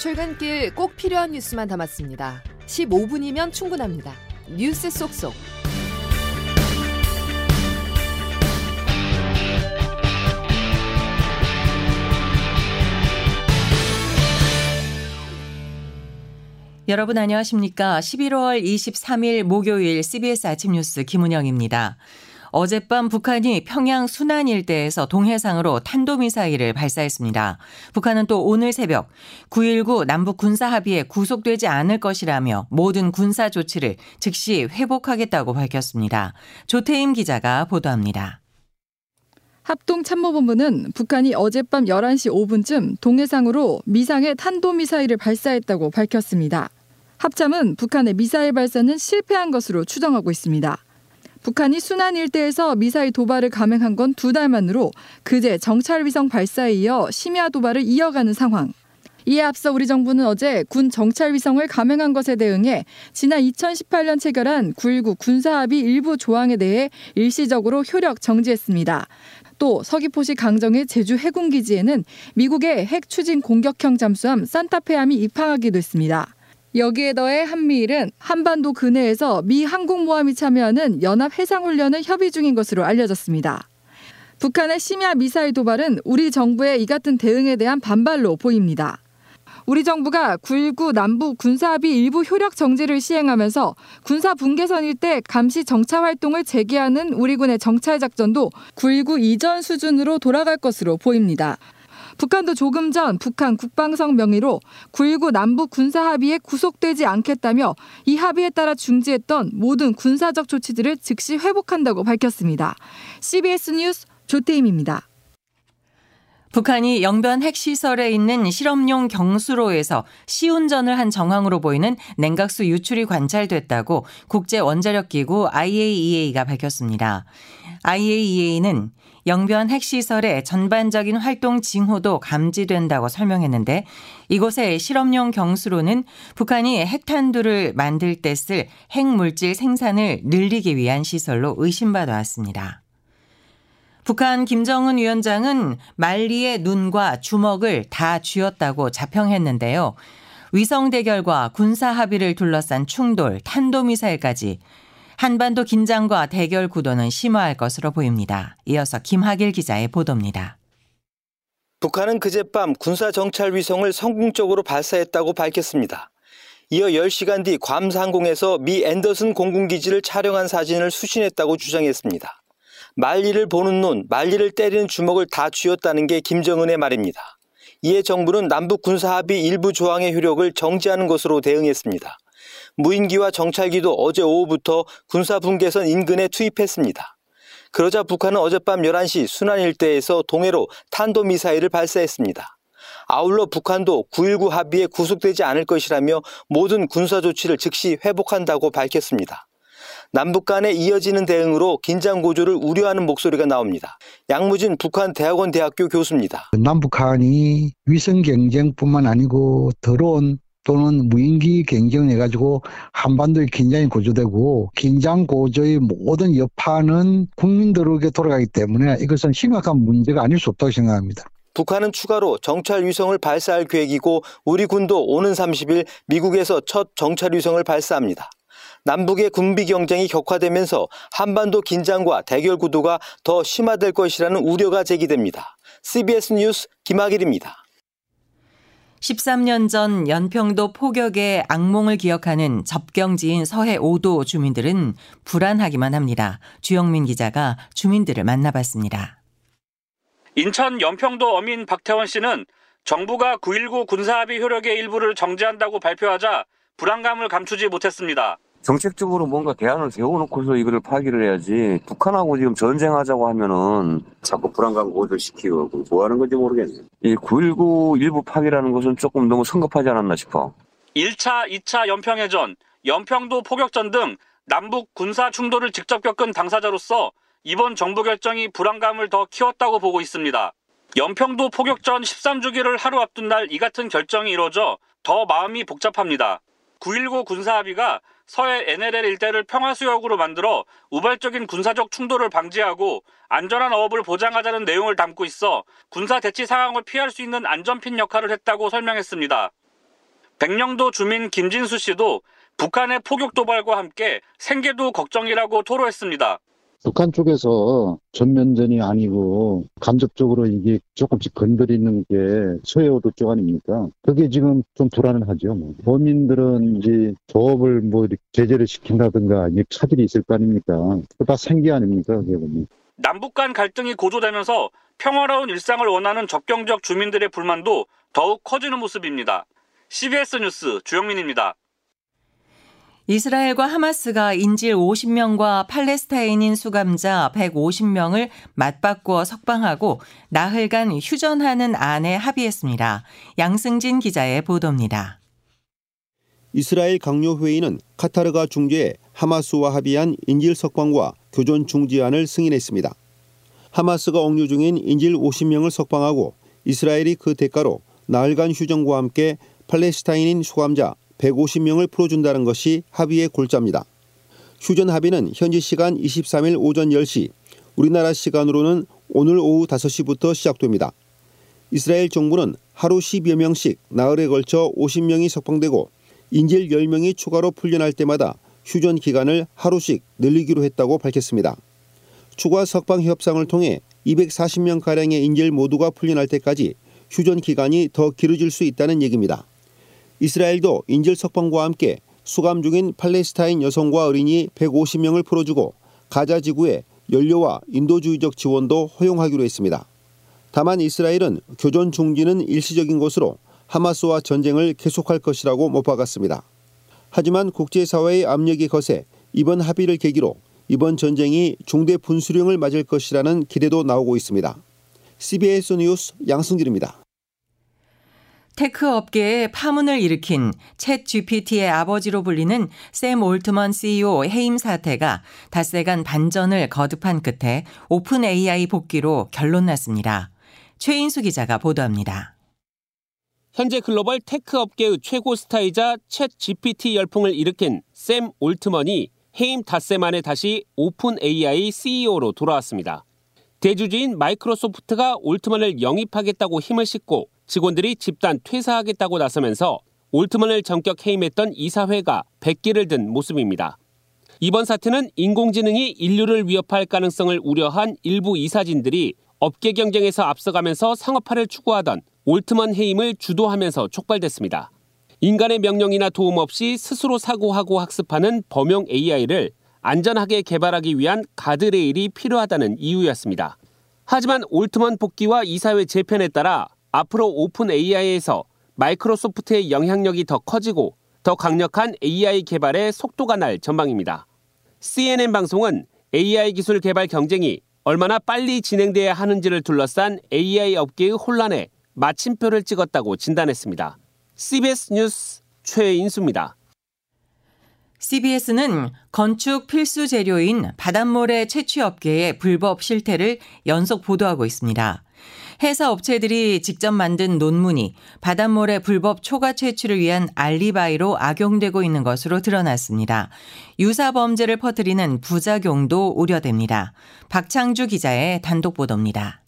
출근길 꼭 필요한 뉴스만 담았습니다. 15분이면 충분합니다. 뉴스 속속. 여러분 안녕하십니까? 11월 23일 목요일 CBS 아침 뉴스 김은영입니다. 어젯밤 북한이 평양 순안 일대에서 동해상으로 탄도미사일을 발사했습니다. 북한은 또 오늘 새벽 9.19 남북 군사 합의에 구속되지 않을 것이라며 모든 군사 조치를 즉시 회복하겠다고 밝혔습니다. 조태임 기자가 보도합니다. 합동참모본부는 북한이 어젯밤 11시 5분쯤 동해상으로 미상의 탄도미사일을 발사했다고 밝혔습니다. 합참은 북한의 미사일 발사는 실패한 것으로 추정하고 있습니다. 북한이 순안 일대에서 미사일 도발을 감행한 건 두 달 만으로 그제 정찰위성 발사에 이어 심야 도발을 이어가는 상황. 이에 앞서 우리 정부는 어제 군 정찰위성을 감행한 것에 대응해 지난 2018년 체결한 9.19 군사합의 일부 조항에 대해 일시적으로 효력 정지했습니다. 또 서귀포시 강정의 제주 해군기지에는 미국의 핵 추진 공격형 잠수함 산타페함이 입항하기도 했습니다. 여기에 더해 한미일은 한반도 근해에서 미 항공모함이 참여하는 연합 해상훈련을 협의 중인 것으로 알려졌습니다. 북한의 심야 미사일 도발은 우리 정부의 이 같은 대응에 대한 반발로 보입니다. 우리 정부가 9.19 남북 군사합의 일부 효력 정지를 시행하면서 군사 분계선 일대 감시 정찰 활동을 재개하는 우리 군의 정찰 작전도 9.19 이전 수준으로 돌아갈 것으로 보입니다. 북한도 조금 전 북한 국방성 명의로 9.19 남북 군사 합의에 구속되지 않겠다며 이 합의에 따라 중지했던 모든 군사적 조치들을 즉시 회복한다고 밝혔습니다. CBS 뉴스 조태임입니다. 북한이 영변 핵시설에 있는 실험용 경수로에서 시운전을 한 정황으로 보이는 냉각수 유출이 관찰됐다고 국제원자력기구 IAEA가 밝혔습니다. IAEA는 영변 핵시설의 전반적인 활동 징후도 감지된다고 설명했는데 이곳의 실험용 경수로는 북한이 핵탄두를 만들 때 쓸 핵물질 생산을 늘리기 위한 시설로 의심받아 왔습니다. 북한 김정은 위원장은 만리의 눈과 주먹을 다 쥐었다고 자평했는데요. 위성 대결과 군사 합의를 둘러싼 충돌, 탄도미사일까지 한반도 긴장과 대결 구도는 심화할 것으로 보입니다. 이어서 김학일 기자의 보도입니다. 북한은 그젯밤 군사 정찰 위성을 성공적으로 발사했다고 밝혔습니다. 이어 10시간 뒤 괌 상공에서 미 앤더슨 공군기지를 촬영한 사진을 수신했다고 주장했습니다. 말리를 보는 눈, 말리를 때리는 주먹을 다 쥐었다는 게 김정은의 말입니다. 이에 정부는 남북 군사 합의 일부 조항의 효력을 정지하는 것으로 대응했습니다. 무인기와 정찰기도 어제 오후부터 군사분계선 인근에 투입했습니다. 그러자 북한은 어젯밤 11시 순안 일대에서 동해로 탄도미사일을 발사했습니다. 아울러 북한도 9.19 합의에 구속되지 않을 것이라며 모든 군사 조치를 즉시 회복한다고 밝혔습니다. 남북 간에 이어지는 대응으로 긴장 고조를 우려하는 목소리가 나옵니다. 양무진 북한 대학원 대학교 교수입니다. 남북한이 위성 경쟁뿐만 아니고 더러운 또는 무인기 경쟁해가지고 한반도의 긴장이 고조되고 긴장 고조의 모든 여파는 국민들에게 돌아가기 때문에 이것은 심각한 문제가 아닐 수 없다고 생각합니다. 북한은 추가로 정찰 위성을 발사할 계획이고 우리 군도 오는 30일 미국에서 첫 정찰 위성을 발사합니다. 남북의 군비 경쟁이 격화되면서 한반도 긴장과 대결 구도가 더 심화될 것이라는 우려가 제기됩니다. CBS 뉴스 김학일입니다. 13년 전 연평도 포격의 악몽을 기억하는 접경지인 서해 5도 주민들은 불안하기만 합니다. 주영민 기자가 주민들을 만나봤습니다. 인천 연평도 어민 박태원 씨는 정부가 9.19 군사합의 효력의 일부를 정지한다고 발표하자 불안감을 감추지 못했습니다. 정책적으로 뭔가 대안을 세워놓고서 이거를 파기를 해야지 북한하고 지금 전쟁하자고 하면은 자꾸 불안감 고조시키고 뭐 하는 건지 모르겠네요. 이9.19 일부 파기라는 것은 조금 너무 성급하지 않았나 싶어. 1차, 2차 연평해전, 연평도 포격전 등 남북 군사 충돌을 직접 겪은 당사자로서 이번 정부 결정이 불안감을 더 키웠다고 보고 있습니다. 연평도 포격전 13주기를 하루 앞둔 날 이 같은 결정이 이루어져 더 마음이 복잡합니다. 9.19 군사합의가 서해 NLL 일대를 평화수역으로 만들어 우발적인 군사적 충돌을 방지하고 안전한 어업을 보장하자는 내용을 담고 있어 군사 대치 상황을 피할 수 있는 안전핀 역할을 했다고 설명했습니다. 백령도 주민 김진수 씨도 북한의 포격 도발과 함께 생계도 걱정이라고 토로했습니다. 북한 쪽에서 전면전이 아니고 간접적으로 이게 조금씩 건드리는 게 서해오도 쪽 아닙니까? 그게 지금 좀 불안하죠. 뭐. 범인들은 이제 조업을 뭐 제재를 시킨다든가 이 차질이 있을 거 아닙니까? 다 생계 아닙니까? 그게. 남북 간 갈등이 고조되면서 평화로운 일상을 원하는 접경적 주민들의 불만도 더욱 커지는 모습입니다. CBS 뉴스 주영민입니다. 이스라엘과 하마스가 인질 50명과 팔레스타인인 수감자 150명을 맞바꾸어 석방하고 나흘간 휴전하는 안에 합의했습니다. 양승진 기자의 보도입니다. 이스라엘 강요회의는 카타르가 중재해 하마스와 합의한 인질 석방과 교전 중지안을 승인했습니다. 하마스가 억류 중인 인질 50명을 석방하고 이스라엘이 그 대가로 나흘간 휴전과 함께 팔레스타인인 수감자 150명을 풀어준다는 것이 합의의 골자입니다. 휴전 합의는 현지 시간 23일 오전 10시, 우리나라 시간으로는 오늘 오후 5시부터 시작됩니다. 이스라엘 정부는 하루 10여 명씩 나흘에 걸쳐 50명이 석방되고 인질 10명이 추가로 풀려날 때마다 휴전 기간을 하루씩 늘리기로 했다고 밝혔습니다. 추가 석방 협상을 통해 240명가량의 인질 모두가 풀려날 때까지 휴전 기간이 더 길어질 수 있다는 얘기입니다. 이스라엘도 인질 석방과 함께 수감 중인 팔레스타인 여성과 어린이 150명을 풀어주고 가자 지구에 연료와 인도주의적 지원도 허용하기로 했습니다. 다만 이스라엘은 교전 중지는 일시적인 것으로 하마스와 전쟁을 계속할 것이라고 못 박았습니다. 하지만 국제사회의 압력이 거세 이번 합의를 계기로 이번 전쟁이 중대 분수령을 맞을 것이라는 기대도 나오고 있습니다. CBS 뉴스 양승길입니다. tech 업계에 파문을 일으킨 챗 GPT의 아버지로 불리는 샘 올트먼 CEO 해임 사태가 닷새간 반전을 거듭한 끝에 오픈 AI 복귀로 결론 났습니다. 최인수 기자가 보도합니다. 현재 글로벌 tech 업계의 최고 스타이자 챗 GPT 열풍을 일으킨 샘 올트먼이 해임 닷새 만에 다시 오픈 AI CEO로 돌아왔습니다. 대주주인 마이크로소프트가 올트먼을 영입하겠다고 힘을 싣고 직원들이 집단 퇴사하겠다고 나서면서 올트먼을 전격 해임했던 이사회가 백기를 든 모습입니다. 이번 사태는 인공지능이 인류를 위협할 가능성을 우려한 일부 이사진들이 업계 경쟁에서 앞서가면서 상업화를 추구하던 올트먼 해임을 주도하면서 촉발됐습니다. 인간의 명령이나 도움 없이 스스로 사고하고 학습하는 범용 AI를 안전하게 개발하기 위한 가드레일이 필요하다는 이유였습니다. 하지만 올트먼 복귀와 이사회 재편에 따라 앞으로 오픈 AI에서 마이크로소프트의 영향력이 더 커지고 더 강력한 AI 개발에 속도가 날 전망입니다. CNN 방송은 AI 기술 개발 경쟁이 얼마나 빨리 진행돼야 하는지를 둘러싼 AI 업계의 혼란에 마침표를 찍었다고 진단했습니다. CBS 뉴스 최인수입니다. CBS는 건축 필수 재료인 바닷모래 채취 업계의 불법 실태를 연속 보도하고 있습니다. 회사 업체들이 직접 만든 논문이 바닷모래 불법 초과 채취를 위한 알리바이로 악용되고 있는 것으로 드러났습니다. 유사 범죄를 퍼뜨리는 부작용도 우려됩니다. 박창주 기자의 단독 보도입니다.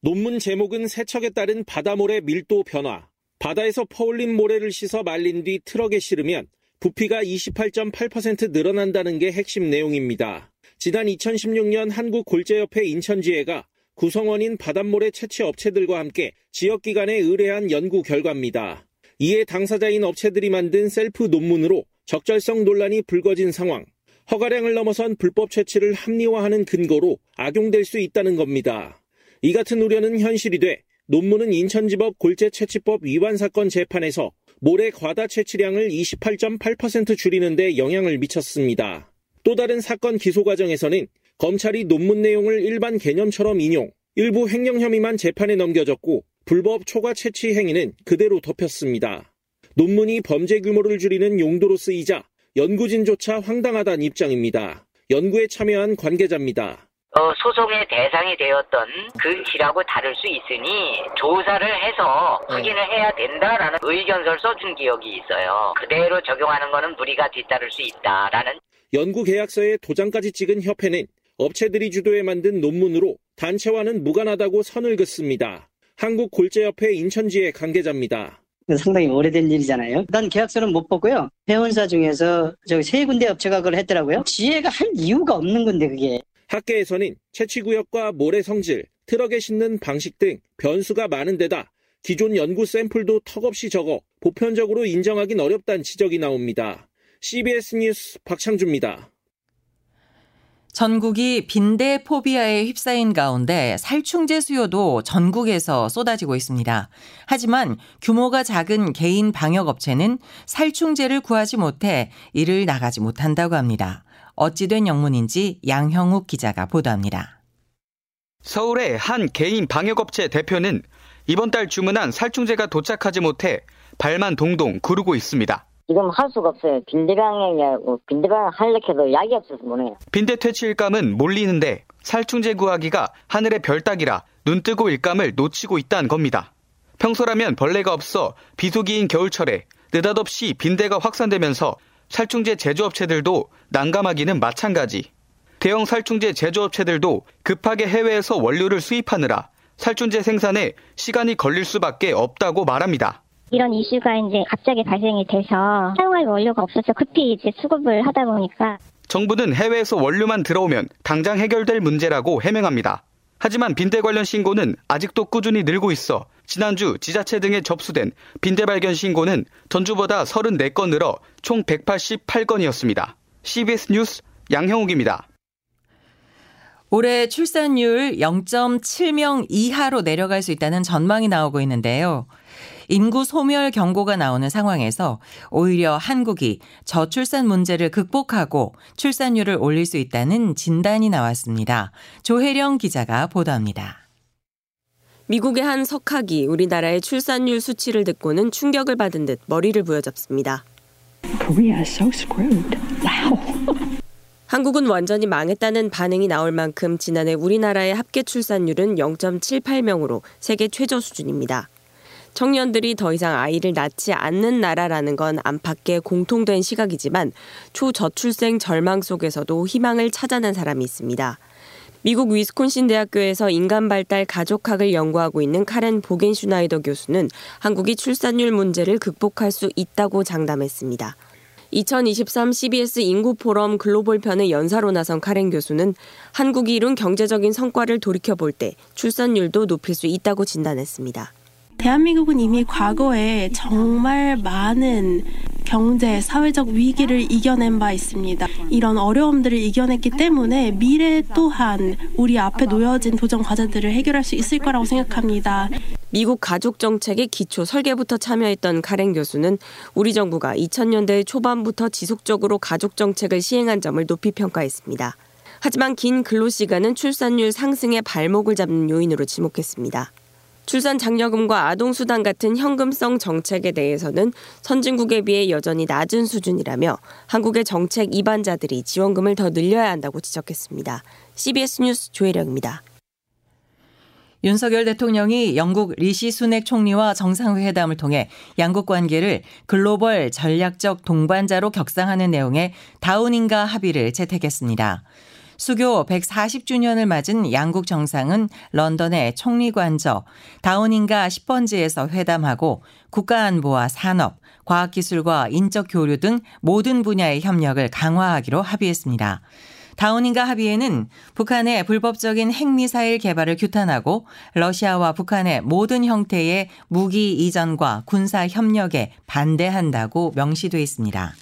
논문 제목은 세척에 따른 바다모래 밀도 변화. 바다에서 퍼올린 모래를 씻어 말린 뒤 트럭에 실으면 부피가 28.8% 늘어난다는 게 핵심 내용입니다. 지난 2016년 한국골재협회 인천지회가 구성원인 바닷모래 채취 업체들과 함께 용역기관에 의뢰한 연구 결과입니다. 이에 당사자인 업체들이 만든 셀프 논문으로 적절성 논란이 불거진 상황, 허가량을 넘어선 불법 채취를 합리화하는 근거로 악용될 수 있다는 겁니다. 이 같은 우려는 현실이 돼 논문은 인천지법 골재채취법 위반 사건 재판에서 모래 과다 채취량을 28.8% 줄이는 데 영향을 미쳤습니다. 또 다른 사건 기소 과정에서는 검찰이 논문 내용을 일반 개념처럼 인용, 일부 횡령 혐의만 재판에 넘겨졌고 불법 초과 채취 행위는 그대로 덮였습니다. 논문이 범죄 규모를 줄이는 용도로 쓰이자 연구진조차 황당하다는 입장입니다. 연구에 참여한 관계자입니다. 어, 소송의 대상이 되었던 그 시라고 다를 수 있으니 조사를 해서 확인을 해야 된다라는 의견서를 써준 기억이 있어요. 그대로 적용하는 것은 무리가 뒤따를 수 있다라는 연구 계약서에 도장까지 찍은 협회는 업체들이 주도해 만든 논문으로 단체와는 무관하다고 선을 긋습니다. 한국골재협회 인천지의 관계자입니다. 상당히 오래된 일이잖아요. 난 계약서는 못 보고요. 회원사 중에서 저기 세 군데 업체가 그걸 했더라고요. 지혜가 할 이유가 없는 건데 그게. 학계에서는 채취구역과 모래 성질, 트럭에 싣는 방식 등 변수가 많은 데다 기존 연구 샘플도 턱없이 적어 보편적으로 인정하긴 어렵다는 지적이 나옵니다. CBS 뉴스 박창주입니다. 전국이 빈대 포비아에 휩싸인 가운데 살충제 수요도 전국에서 쏟아지고 있습니다. 하지만 규모가 작은 개인 방역업체는 살충제를 구하지 못해 일을 나가지 못한다고 합니다. 어찌된 영문인지 양형욱 기자가 보도합니다. 서울의 한 개인 방역업체 대표는 이번 달 주문한 살충제가 도착하지 못해 발만 동동 구르고 있습니다. 지금 할 수가 없어요. 빈대병이라고 빈대병 하려고 해도 약이 없어서 못 해요. 빈대 퇴치 일감은 몰리는데 살충제 구하기가 하늘의 별 따기라 눈 뜨고 일감을 놓치고 있다는 겁니다. 평소라면 벌레가 없어 비수기인 겨울철에 느닷없이 빈대가 확산되면서 살충제 제조업체들도 난감하기는 마찬가지. 대형 살충제 제조업체들도 급하게 해외에서 원료를 수입하느라 살충제 생산에 시간이 걸릴 수밖에 없다고 말합니다. 이런 이슈가 이제 갑자기 발생이 돼서 사용할 원료가 없어서 급히 이제 수급을 하다 보니까 정부는 해외에서 원료만 들어오면 당장 해결될 문제라고 해명합니다. 하지만 빈대 관련 신고는 아직도 꾸준히 늘고 있어 지난주 지자체 등에 접수된 빈대 발견 신고는 전주보다 34건 늘어 총 188건이었습니다. CBS 뉴스 양형욱입니다. 올해 출산율 0.7명 이하로 내려갈 수 있다는 전망이 나오고 있는데요. 인구 소멸 경고가 나오는 상황에서 오히려 한국이 저출산 문제를 극복하고 출산율을 올릴 수 있다는 진단이 나왔습니다. 조혜령 기자가 보도합니다. 미국의 한 석학이 우리나라의 출산율 수치를 듣고는 충격을 받은 듯 머리를 부여잡습니다. Korea is so screwed. Wow. 한국은 완전히 망했다는 반응이 나올 만큼 지난해 우리나라의 합계 출산율은 0.78명으로 세계 최저 수준입니다. 청년들이 더 이상 아이를 낳지 않는 나라라는 건 안팎의 공통된 시각이지만 초저출생 절망 속에서도 희망을 찾아낸 사람이 있습니다. 미국 위스콘신 대학교에서 인간발달 가족학을 연구하고 있는 카렌 보겐슈나이더 교수는 한국이 출산율 문제를 극복할 수 있다고 장담했습니다. 2023 CBS 인구포럼 글로벌 편의 연사로 나선 카렌 교수는 한국이 이룬 경제적인 성과를 돌이켜볼 때 출산율도 높일 수 있다고 진단했습니다. 대한민국은 이미 과거에 정말 많은 경제, 사회적 위기를 이겨낸 바 있습니다. 이런 어려움들을 이겨냈기 때문에 미래 또한 우리 앞에 놓여진 도전 과제들을 해결할 수 있을 거라고 생각합니다. 미국 가족 정책의 기초 설계부터 참여했던 카렌 교수는 우리 정부가 2000년대 초반부터 지속적으로 가족 정책을 시행한 점을 높이 평가했습니다. 하지만 긴 근로 시간은 출산율 상승의 발목을 잡는 요인으로 지목했습니다. 출산 장려금과 아동수당 같은 현금성 정책에 대해서는 선진국에 비해 여전히 낮은 수준이라며 한국의 정책 입안자들이 지원금을 더 늘려야 한다고 지적했습니다. CBS 뉴스 조혜령입니다. 윤석열 대통령이 영국 리시 수낵 총리와 정상회담을 통해 양국 관계를 글로벌 전략적 동반자로 격상하는 내용의 다우닝가 합의를 채택했습니다. 수교 140주년을 맞은 양국 정상은 런던의 총리관저 다우닝가 10번지에서 회담하고 국가안보와 산업, 과학기술과 인적 교류 등 모든 분야의 협력을 강화하기로 합의했습니다. 다우닝가 합의에는 북한의 불법적인 핵미사일 개발을 규탄하고 러시아와 북한의 모든 형태의 무기 이전과 군사 협력에 반대한다고 명시돼 있습니다.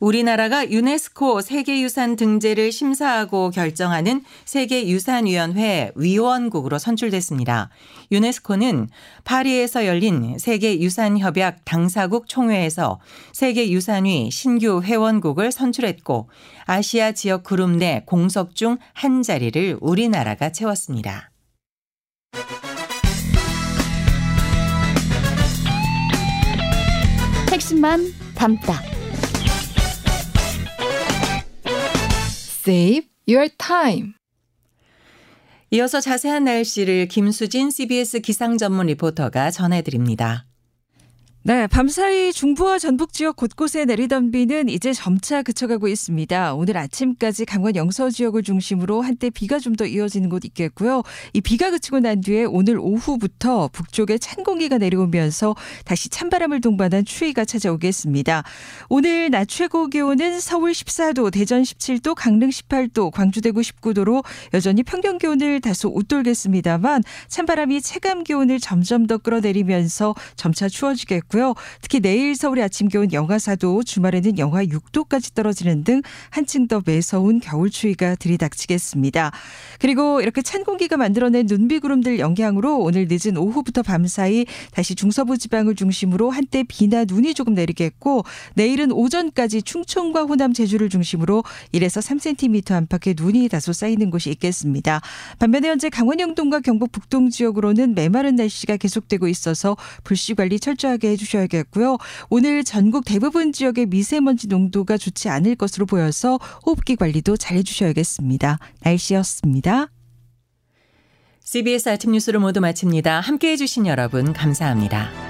우리나라가 유네스코 세계유산 등재를 심사하고 결정하는 세계유산위원회 위원국으로 선출됐습니다. 유네스코는 파리에서 열린 세계유산협약 당사국 총회에서 세계유산위 신규 회원국을 선출했고 아시아 지역 그룹 내 공석 중 한 자리를 우리나라가 채웠습니다. 핵심만 담다. Save your time. 이어서 자세한 날씨를 김수진 CBS 기상 전문 리포터가 전해드립니다. 네, 밤사이 중부와 전북 지역 곳곳에 내리던 비는 이제 점차 그쳐가고 있습니다. 오늘 아침까지 강원 영서 지역을 중심으로 한때 비가 좀 더 이어지는 곳 있겠고요. 이 비가 그치고 난 뒤에 오늘 오후부터 북쪽에 찬 공기가 내려오면서 다시 찬바람을 동반한 추위가 찾아오겠습니다. 오늘 낮 최고 기온은 서울 14도, 대전 17도, 강릉 18도, 광주 대구 19도로 여전히 평균 기온을 다소 웃돌겠습니다만 찬바람이 체감 기온을 점점 더 끌어내리면서 점차 추워지겠고 있고요. 특히 내일 서울의 아침 기온 영하 4도, 주말에는 영하 6도까지 떨어지는 등 한층 더 매서운 겨울 추위가 들이닥치겠습니다. 그리고 이렇게 찬 공기가 만들어낸 눈비구름들 영향으로 오늘 늦은 오후부터 밤 사이 다시 중서부 지방을 중심으로 한때 비나 눈이 조금 내리겠고 내일은 오전까지 충청과 호남 제주를 중심으로 1에서 3cm 안팎의 눈이 다소 쌓이는 곳이 있겠습니다. 반면에 현재 강원 영동과 경북 북동 지역으로는 메마른 날씨가 계속되고 있어서 불씨 관리 철저하게 해 주셔야겠고요. 오늘 전국 대부분 지역의 미세먼지 농도가 좋지 않을 것으로 보여서 호흡기 관리도 잘 해주셔야겠습니다. 날씨였습니다. CBS 아침 뉴스를 모두 마칩니다. 함께해 주신 여러분 감사합니다.